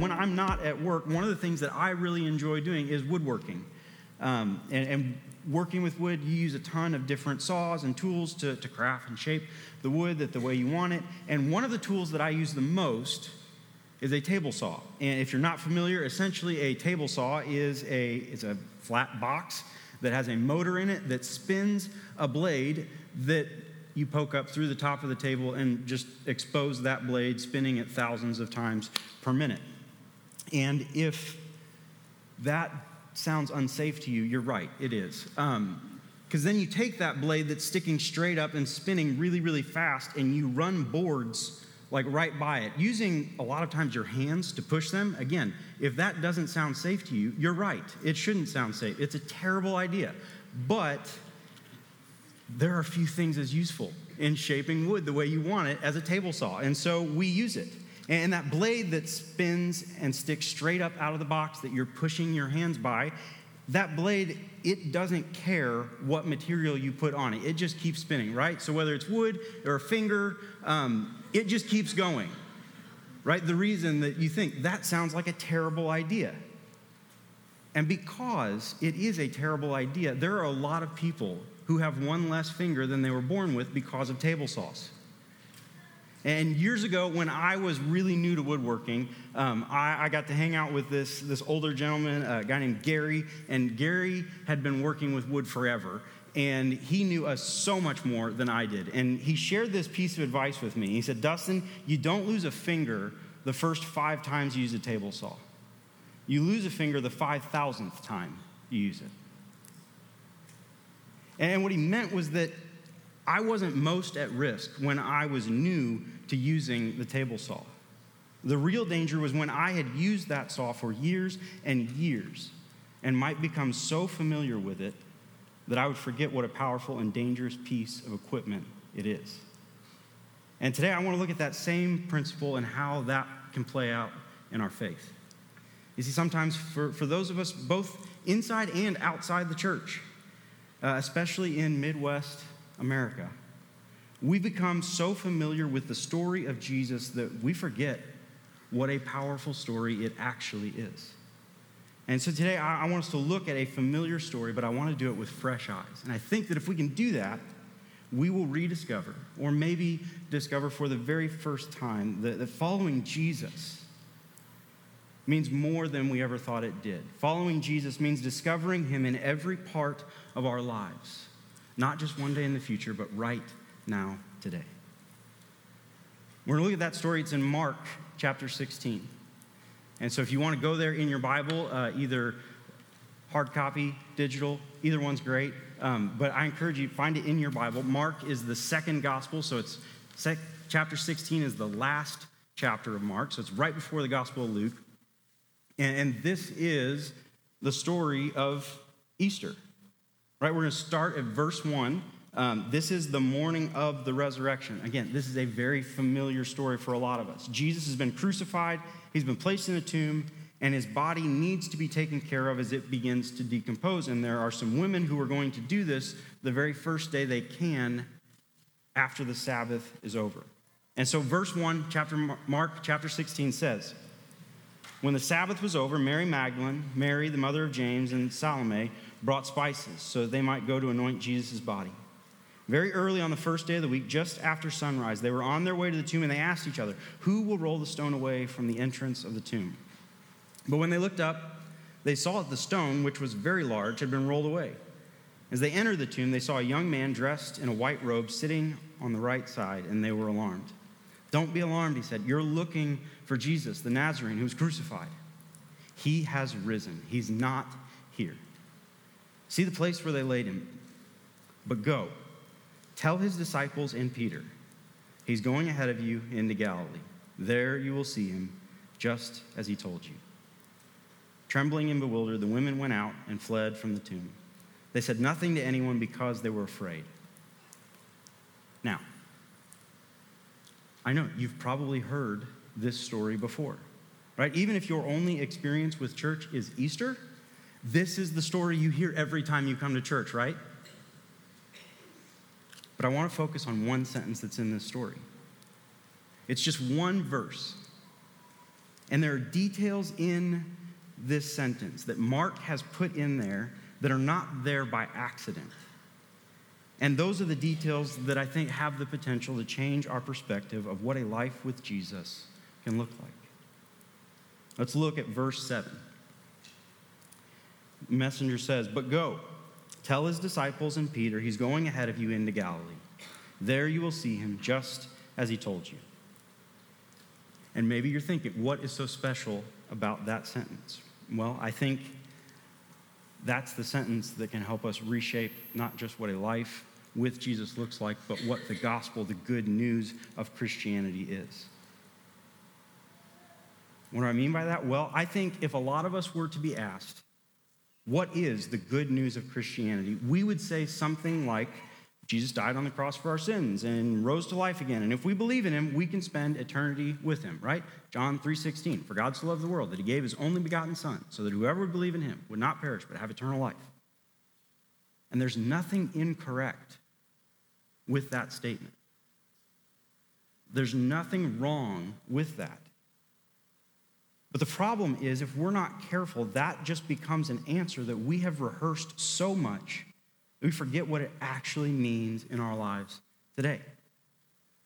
when I'm not at work, one of the things that I really enjoy doing is woodworking. Um, and, and, working with wood, you use a ton of different saws and tools to, to craft and shape the wood that the way you want it. And one of the tools that I use the most is a table saw. And if you're not familiar, essentially a table saw is a, is a flat box that has a motor in it that spins a blade that you poke up through the top of the table and just expose that blade spinning it thousands of times per minute. And if that sounds unsafe to you, you're right, it is. Because um, then you take that blade that's sticking straight up and spinning really, really fast, and you run boards like right by it, using a lot of times your hands to push them. Again, if that doesn't sound safe to you, you're right. It shouldn't sound safe. It's a terrible idea. But there are a few things as useful in shaping wood the way you want it as a table saw. And so we use it. And that blade that spins and sticks straight up out of the box that you're pushing your hands by, that blade, it doesn't care what material you put on it. It just keeps spinning, right? So whether it's wood or a finger, um, it just keeps going, right? The reason that you think that sounds like a terrible idea. And because it is a terrible idea, there are a lot of people who have one less finger than they were born with because of table saws. And years ago, when I was really new to woodworking, um, I, I, got to hang out with this, this older gentleman, a guy named Gary. And Gary had been working with wood forever. And he knew us so much more than I did. And he shared this piece of advice with me. He said, Dustin, you don't lose a finger the first five times you use a table saw. You lose a finger the 5,000th time you use it. And what he meant was that I wasn't most at risk when I was new to using the table saw. The real danger was when I had used that saw for years and years and might become so familiar with it that I would forget what a powerful and dangerous piece of equipment it is. And today I want to look at that same principle and how that can play out in our faith. You see, sometimes for, for those of us both inside and outside the church, uh, especially in Midwest America. We become so familiar with the story of Jesus that we forget what a powerful story it actually is. And so today I, want us to look at a familiar story, but I want to do it with fresh eyes. And I think that if we can do that, we will rediscover, or maybe discover for the very first time, that, that following Jesus means more than we ever thought it did. Following Jesus means discovering him in every part of our lives, not just one day in the future, but right now, today. We're going to look at that story. It's in Mark chapter 16. And so if you want to go there in your Bible, uh, either hard copy, digital, either one's great. Um, but I encourage you, find it in your Bible. Mark is the second gospel, so it's sec- chapter 16 is the last chapter of Mark, so it's right before the Gospel of Luke. And, and this is the story of Easter. Right? We're going to start at verse 1. Um, this is the morning of the resurrection. Again, this is a very familiar story for a lot of us. Jesus has been crucified, he's been placed in a tomb, and his body needs to be taken care of as it begins to decompose. And there are some women who are going to do this the very first day they can after the Sabbath is over. And so, verse 1, chapter Mark chapter 16 says, when the Sabbath was over, Mary Magdalene, Mary, the mother of James, and Salome brought spices so they might go to anoint Jesus' body. Very early on the first day of the week, just after sunrise, they were on their way to the tomb and they asked each other, Who will roll the stone away from the entrance of the tomb? But when they looked up, they saw that the stone, which was very large, had been rolled away. As they entered the tomb, they saw a young man dressed in a white robe sitting on the right side, and they were alarmed. Don't be alarmed, he said. You're looking for Jesus, the Nazarene, who was crucified. He has risen. He's not here. See the place where they laid him. But go, tell his disciples and Peter, he's going ahead of you into Galilee. There you will see him, just as he told you. Trembling and bewildered, the women went out and fled from the tomb. They said nothing to anyone because they were afraid. Now, I know you've probably heard this story before, right? Even if your only experience with church is Easter, this is the story you hear every time you come to church, right? But I want to focus on one sentence that's in this story. It's just one verse, And there are details in this sentence that Mark has put in there that are not there by accident. And those are the details that I think have the potential to change our perspective of what a life with Jesus can look like. Let's look at verse 7. The messenger says, But go, tell his disciples and Peter, he's going ahead of you into Galilee. There you will see him just as he told you. And maybe you're thinking, what is so special about that sentence? Well, I think that's the sentence that can help us reshape not just what a life with Jesus looks like, but what the gospel, the good news of Christianity is. What do I mean by that? Well, I think if a lot of us were to be asked, what is the good news of Christianity? We would say something like, Jesus died on the cross for our sins and rose to life again. And if we believe in him, we can spend eternity with him, right? John 3:16. For God so loved the world that he gave his only begotten son, so that whoever would believe in him would not perish but have eternal life. And there's nothing incorrect with that statement. There's nothing wrong with that. But the problem is, if we're not careful, that just becomes an answer that we have rehearsed so much that we forget what it actually means in our lives today.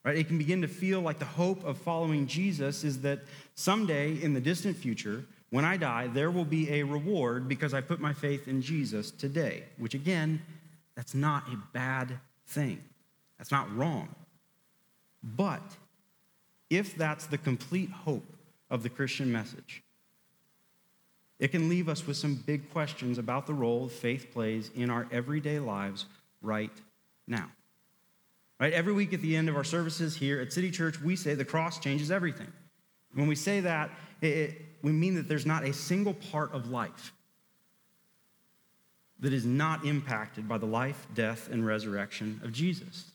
Right? It can begin to feel like the hope of following Jesus is that someday in the distant future, when I die, there will be a reward because I put my faith in Jesus today, which again, that's not a bad thing. That's not wrong. But if that's the complete hope of the Christian message, it can leave us with some big questions about the role faith plays in our everyday lives right now. Right? Every week at the end of our services here at City Church, we say the cross changes everything. When we say that, it, it, we mean that there's not a single part of life that is not impacted by the life, death, and resurrection of Jesus.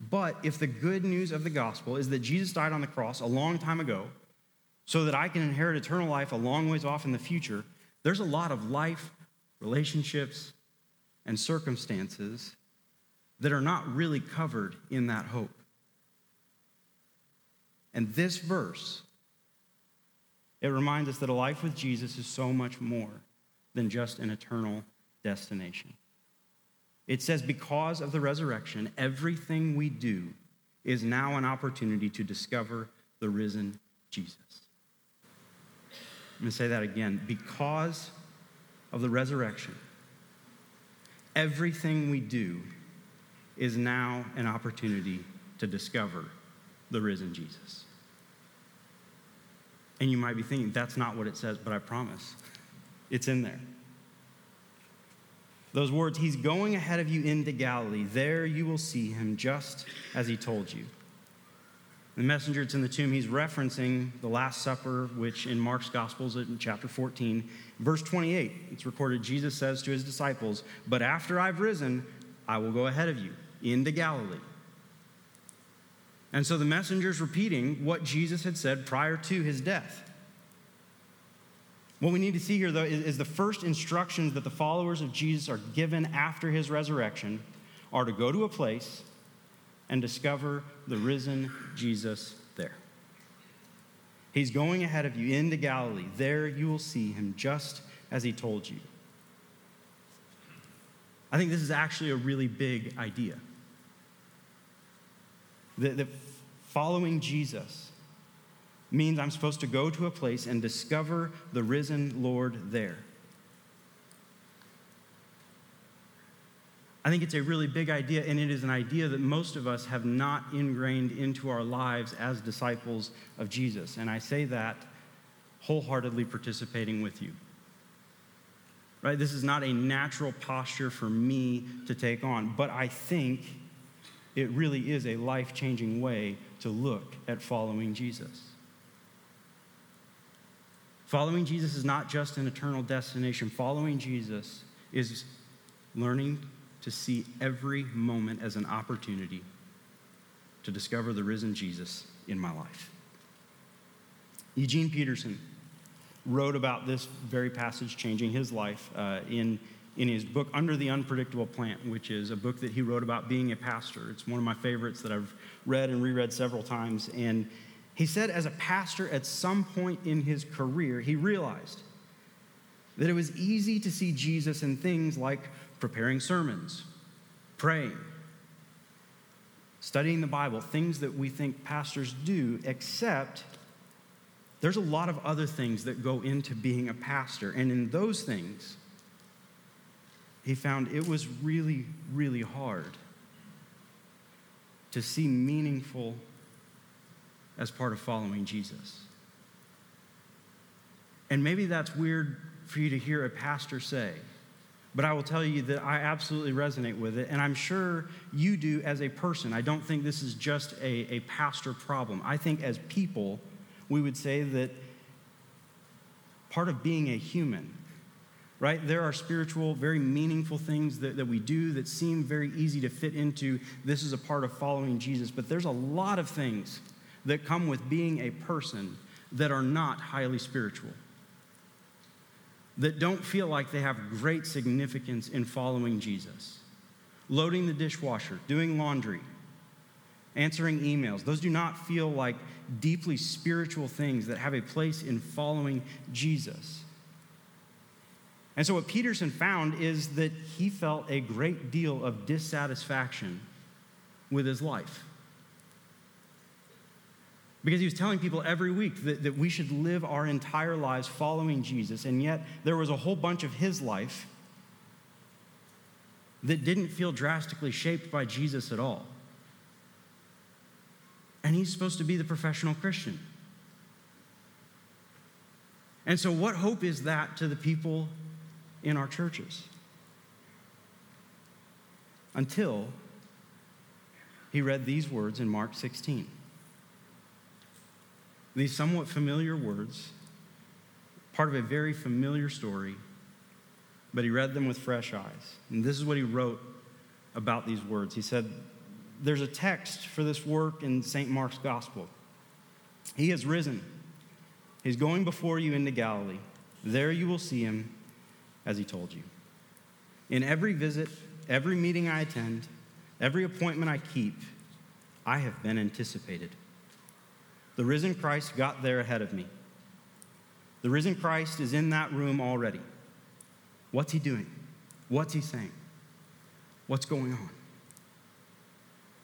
But if the good news of the gospel is that Jesus died on the cross a long time ago, so that I can inherit eternal life a long ways off in the future, there's a lot of life, relationships, and circumstances that are not really covered in that hope. And this verse, it reminds us that a life with Jesus is so much more than just an eternal destination. It says, because of the resurrection, everything we do is now an opportunity to discover the risen Jesus. I'm going to say that again. Because of the resurrection, everything we do is now an opportunity to discover the risen Jesus. And you might be thinking, that's not what it says, but I promise it's in there. Those words, He's going ahead of you into Galilee. There you will see Him just as He told you. The messenger that's in the tomb, he's referencing the Last Supper, which in Mark's Gospels in chapter 14, verse 28, it's recorded Jesus says to his disciples, But after I've risen, I will go ahead of you into Galilee. And so the messenger's repeating what Jesus had said prior to his death. What we need to see here, though, is, is the first instructions that the followers of Jesus are given after his resurrection are to go to a place and discover the risen Jesus there. He's going ahead of you into Galilee. There you will see him just as he told you. I think this is actually a really big idea. That, that following Jesus means I'm supposed to go to a place and discover the risen Lord there. I think it's a really big idea, and it is an idea that most of us have not ingrained into our lives as disciples of Jesus. And I say that wholeheartedly participating with you. Right? This is not a natural posture for me to take on, but I think it really is a life changing way to look at following Jesus. Following Jesus is not just an eternal destination, following Jesus is learning to see every moment as an opportunity to discover the risen Jesus in my life. Eugene Peterson wrote about this very passage changing his life uh, in, in his book, Under the Unpredictable Plant, which is a book that he wrote about being a pastor. It's one of my favorites that I've read and reread several times. And He said, as a pastor, at some point in his career, he realized that it was easy to see Jesus in things like preparing sermons, praying, studying the Bible, things that we think pastors do, except there's a lot of other things that go into being a pastor. And in those things, he found it was really, really hard to see meaningful as part of following Jesus. And maybe that's weird for you to hear a pastor say, but I will tell you that I absolutely resonate with it, and I'm sure you do as a person. I don't think this is just a, a pastor problem. I think as people, we would say that part of being a human, right? There are spiritual, very meaningful things that, that we do that seem very easy to fit into this is a part of following Jesus, but there's a lot of things that come with being a person that are not highly spiritual, that don't feel like they have great significance in following Jesus. Loading the dishwasher, doing laundry, answering emails, those do not feel like deeply spiritual things that have a place in following Jesus. And so, what Peterson found is that he felt a great deal of dissatisfaction with his life. Because he was telling people every week that, that we should live our entire lives following Jesus, and yet there was a whole bunch of his life that didn't feel drastically shaped by Jesus at all. And he's supposed to be the professional Christian. And so, what hope is that to the people in our churches? Until he read these words in Mark 16. These somewhat familiar words, part of a very familiar story, but he read them with fresh eyes. And this is what he wrote about these words. He said, There's a text for this work in St. Mark's Gospel. He has risen, he's going before you into Galilee. There you will see him as he told you. In every visit, every meeting I attend, every appointment I keep, I have been anticipated. The risen Christ got there ahead of me. The risen Christ is in that room already. What's he doing? What's he saying? What's going on?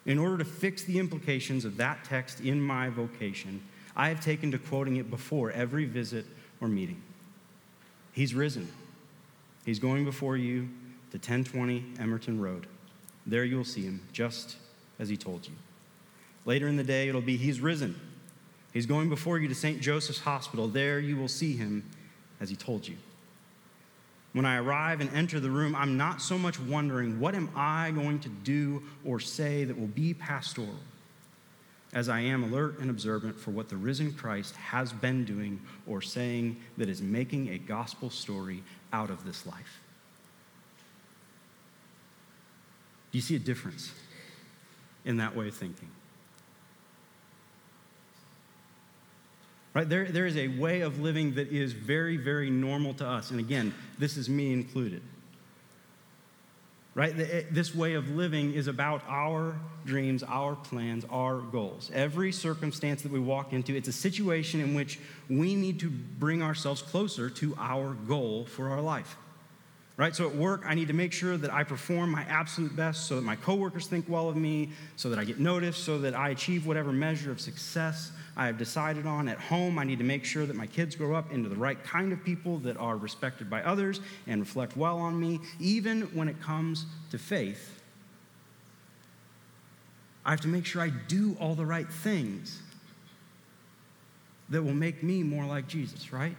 In order to fix the implications of that text in my vocation, I have taken to quoting it before every visit or meeting. He's risen. He's going before you to 1020 Emerton Road. There you will see him, just as he told you. Later in the day, it'll be He's risen. He's going before you to St. Joseph's Hospital. There you will see him as he told you. When I arrive and enter the room, I'm not so much wondering, what am I going to do or say that will be pastoral, as I am alert and observant for what the risen Christ has been doing or saying that is making a gospel story out of this life. Do you see a difference in that way of thinking? Right? There, there is a way of living that is very, very normal to us. And again, this is me included. Right? Eh, this way of living is about our dreams, our plans, our goals. Every circumstance that we walk into, it's a situation in which we need to bring ourselves closer to our goal for our life right? So at work, I need to make sure that I perform my absolute best so that my coworkers think well of me, so that I get noticed, so that I achieve whatever measure of success I have decided on. At home, I need to make sure that my kids grow up into the right kind of people that are respected by others and reflect well on me. Even when it comes to faith, I have to make sure I do all the right things that will make me more like Jesus, right?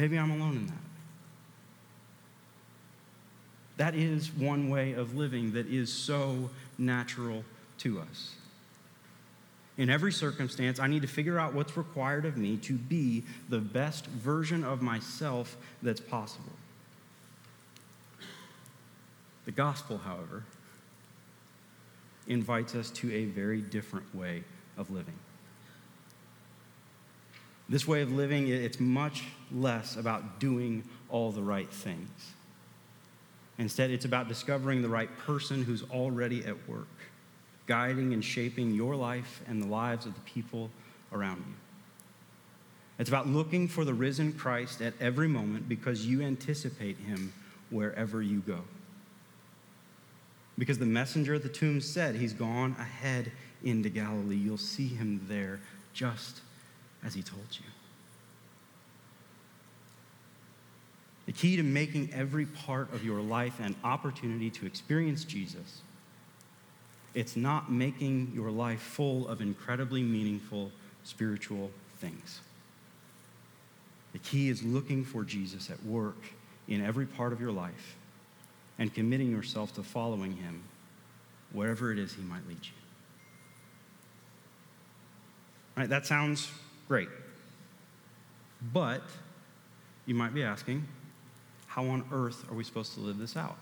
Maybe I'm alone in that. That is one way of living that is so natural to us. In every circumstance, I need to figure out what's required of me to be the best version of myself that's possible. The gospel, however, invites us to a very different way of living. This way of living, it's much less about doing all the right things. Instead, it's about discovering the right person who's already at work guiding and shaping your life and the lives of the people around you. It's about looking for the risen Christ at every moment because you anticipate him wherever you go. Because the messenger at the tomb said he's gone ahead into Galilee. You'll see him there just as he told you. The key to making every part of your life an opportunity to experience Jesus, it's not making your life full of incredibly meaningful spiritual things. The key is looking for Jesus at work in every part of your life and committing yourself to following him wherever it is he might lead you. All right, that sounds great. But you might be asking, how on earth are we supposed to live this out?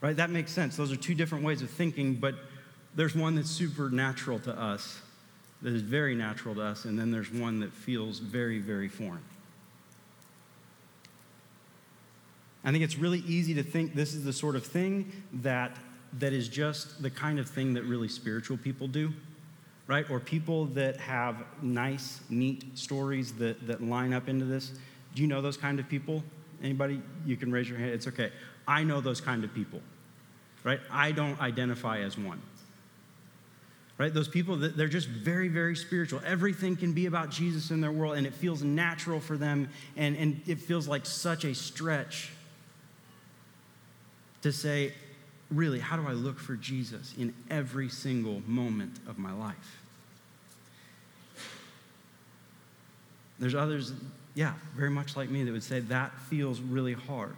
Right? That makes sense. Those are two different ways of thinking, but there's one that's supernatural to us, that is very natural to us, and then there's one that feels very, very foreign. I think it's really easy to think this is the sort of thing that, that is just the kind of thing that really spiritual people do, right? Or people that have nice, neat stories that, that line up into this. Do you know those kind of people? Anybody? You can raise your hand. It's okay. I know those kind of people, right? I don't identify as one. Right? Those people they're just very, very spiritual. Everything can be about Jesus in their world, and it feels natural for them, and, and it feels like such a stretch to say, really, how do I look for Jesus in every single moment of my life? There's others, yeah, very much like me, that would say that feels really hard.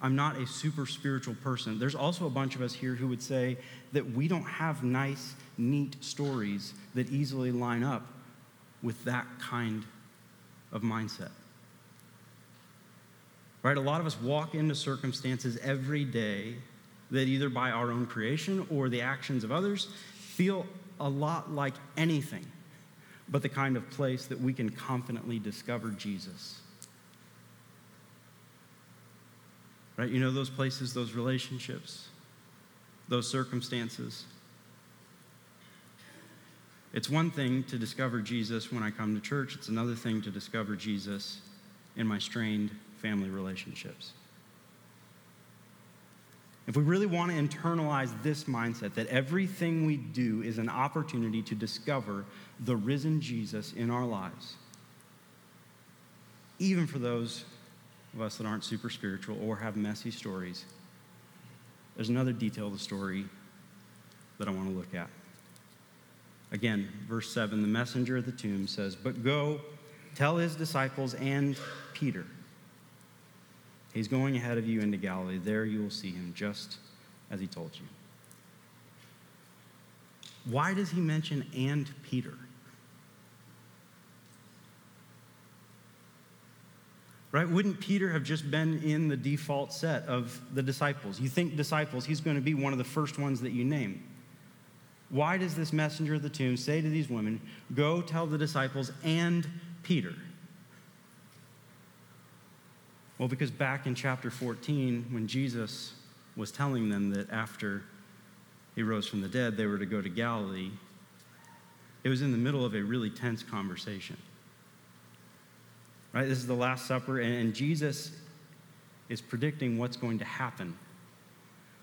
I'm not a super spiritual person. There's also a bunch of us here who would say that we don't have nice, neat stories that easily line up with that kind of mindset. Right? A lot of us walk into circumstances every day that either by our own creation or the actions of others feel a lot like anything but the kind of place that we can confidently discover Jesus. Right? You know those places, those relationships, those circumstances. It's one thing to discover Jesus when I come to church, it's another thing to discover Jesus in my strained family relationships. If we really want to internalize this mindset that everything we do is an opportunity to discover the risen Jesus in our lives, even for those of us that aren't super spiritual or have messy stories, there's another detail of the story that I want to look at. Again, verse 7 the messenger at the tomb says, But go, tell his disciples and Peter He's going ahead of you into Galilee. There you will see him just as he told you. Why does he mention and Peter? Right? Wouldn't Peter have just been in the default set of the disciples? You think disciples, he's going to be one of the first ones that you name. Why does this messenger of the tomb say to these women, Go tell the disciples and Peter? Well, because back in chapter 14, when Jesus was telling them that after he rose from the dead, they were to go to Galilee, it was in the middle of a really tense conversation. Right? This is the Last Supper, and Jesus is predicting what's going to happen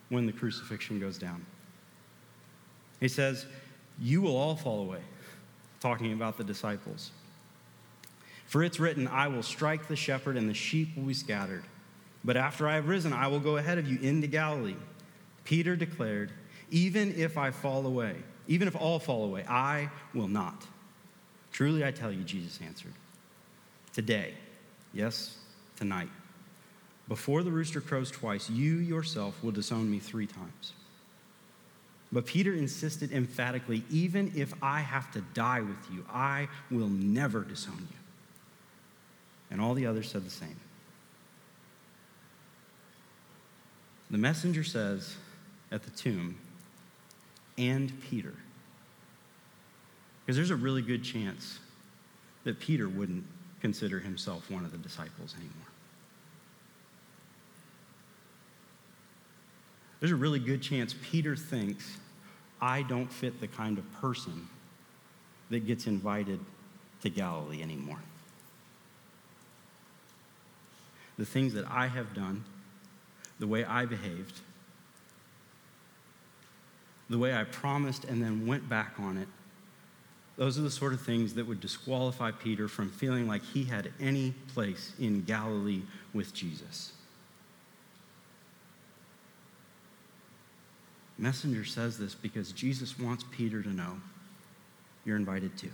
when the crucifixion goes down. He says, You will all fall away, talking about the disciples. For it's written, I will strike the shepherd, and the sheep will be scattered. But after I have risen, I will go ahead of you into Galilee. Peter declared, Even if I fall away, even if all fall away, I will not. Truly I tell you, Jesus answered, Today, yes, tonight, before the rooster crows twice, you yourself will disown me three times. But Peter insisted emphatically, Even if I have to die with you, I will never disown you. And all the others said the same. The messenger says at the tomb, and Peter. Because there's a really good chance that Peter wouldn't consider himself one of the disciples anymore. there's a really good chance Peter thinks, I don't fit the kind of person that gets invited to Galilee anymore. The things that I have done, the way I behaved, the way I promised and then went back on it, those are the sort of things that would disqualify Peter from feeling like he had any place in Galilee with Jesus. Messenger says this because Jesus wants Peter to know you're invited too.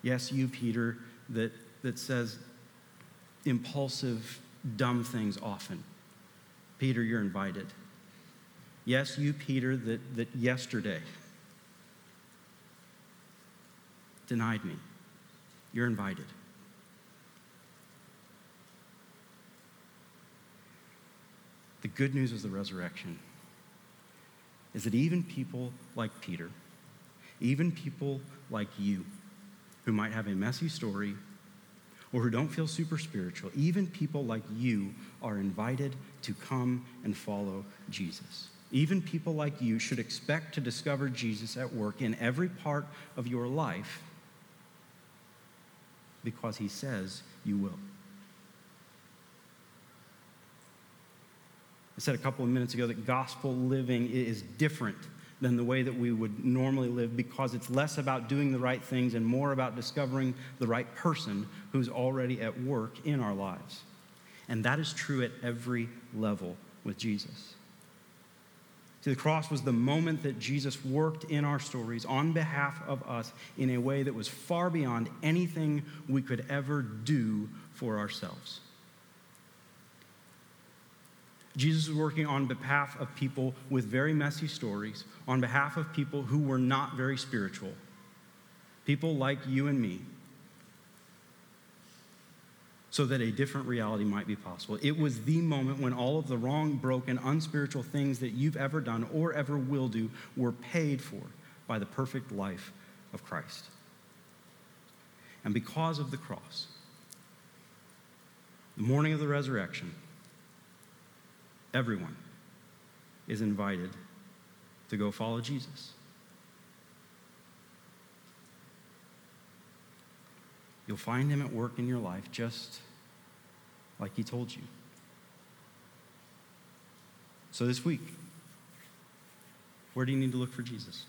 Yes, you, Peter, that, that says impulsive, dumb things often. Peter, you're invited. Yes, you, Peter, that, that yesterday denied me. You're invited. The good news of the resurrection is that even people like Peter, even people like you, who might have a messy story or who don't feel super spiritual, even people like you are invited to come and follow Jesus. Even people like you should expect to discover Jesus at work in every part of your life because he says you will. I said a couple of minutes ago that gospel living is different than the way that we would normally live because it's less about doing the right things and more about discovering the right person who's already at work in our lives. And that is true at every level with Jesus. See, the cross was the moment that Jesus worked in our stories on behalf of us in a way that was far beyond anything we could ever do for ourselves. Jesus was working on behalf of people with very messy stories, on behalf of people who were not very spiritual, people like you and me, so that a different reality might be possible. It was the moment when all of the wrong, broken, unspiritual things that you've ever done or ever will do were paid for by the perfect life of Christ. And because of the cross, the morning of the resurrection, everyone is invited to go follow Jesus. You'll find him at work in your life just like he told you. So this week, where do you need to look for Jesus?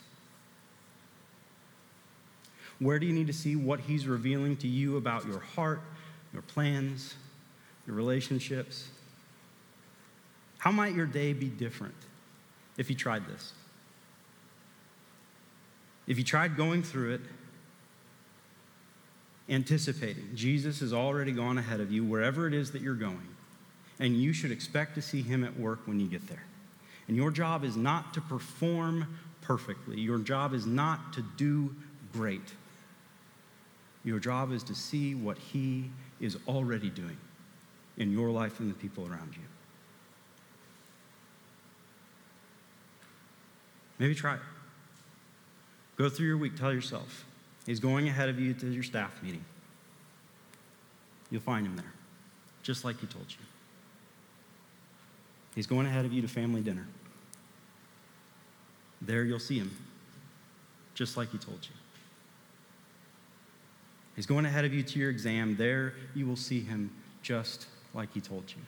Where do you need to see what he's revealing to you about your heart, your plans, your relationships? How might your day be different if you tried this? If you tried going through it, anticipating Jesus has already gone ahead of you wherever it is that you're going, and you should expect to see him at work when you get there. And your job is not to perform perfectly, your job is not to do great. Your job is to see what he is already doing in your life and the people around you. Maybe try it. Go through your week, tell yourself. He's going ahead of you to your staff meeting. You'll find him there, just like he told you. He's going ahead of you to family dinner. There you'll see him, just like he told you. He's going ahead of you to your exam. There you will see him, just like he told you.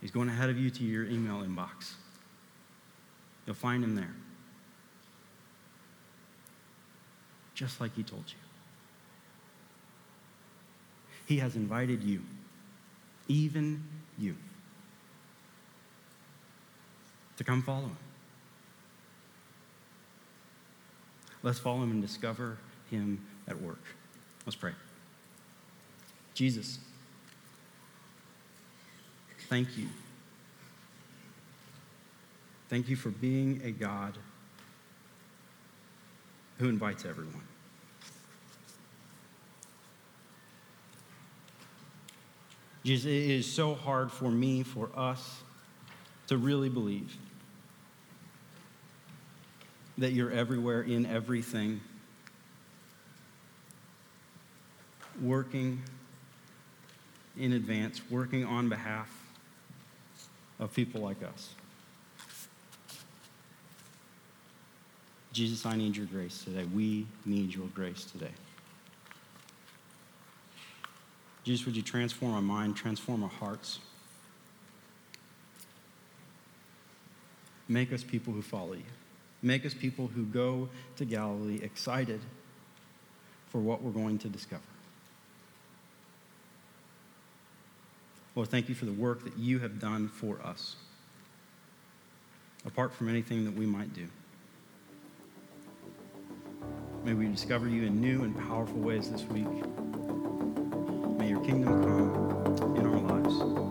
He's going ahead of you to your email inbox. You'll find him there. Just like he told you. He has invited you, even you, to come follow him. Let's follow him and discover him at work. Let's pray. Jesus, thank you Thank you for being a God who invites everyone. Jesus, it is so hard for me, for us, to really believe that you're everywhere in everything, working in advance, working on behalf of people like us. Jesus, I need your grace today. We need your grace today. Jesus, would you transform our mind, transform our hearts? Make us people who follow you. Make us people who go to Galilee excited for what we're going to discover. Lord, thank you for the work that you have done for us, apart from anything that we might do. May we discover you in new and powerful ways this week. May your kingdom come in our lives.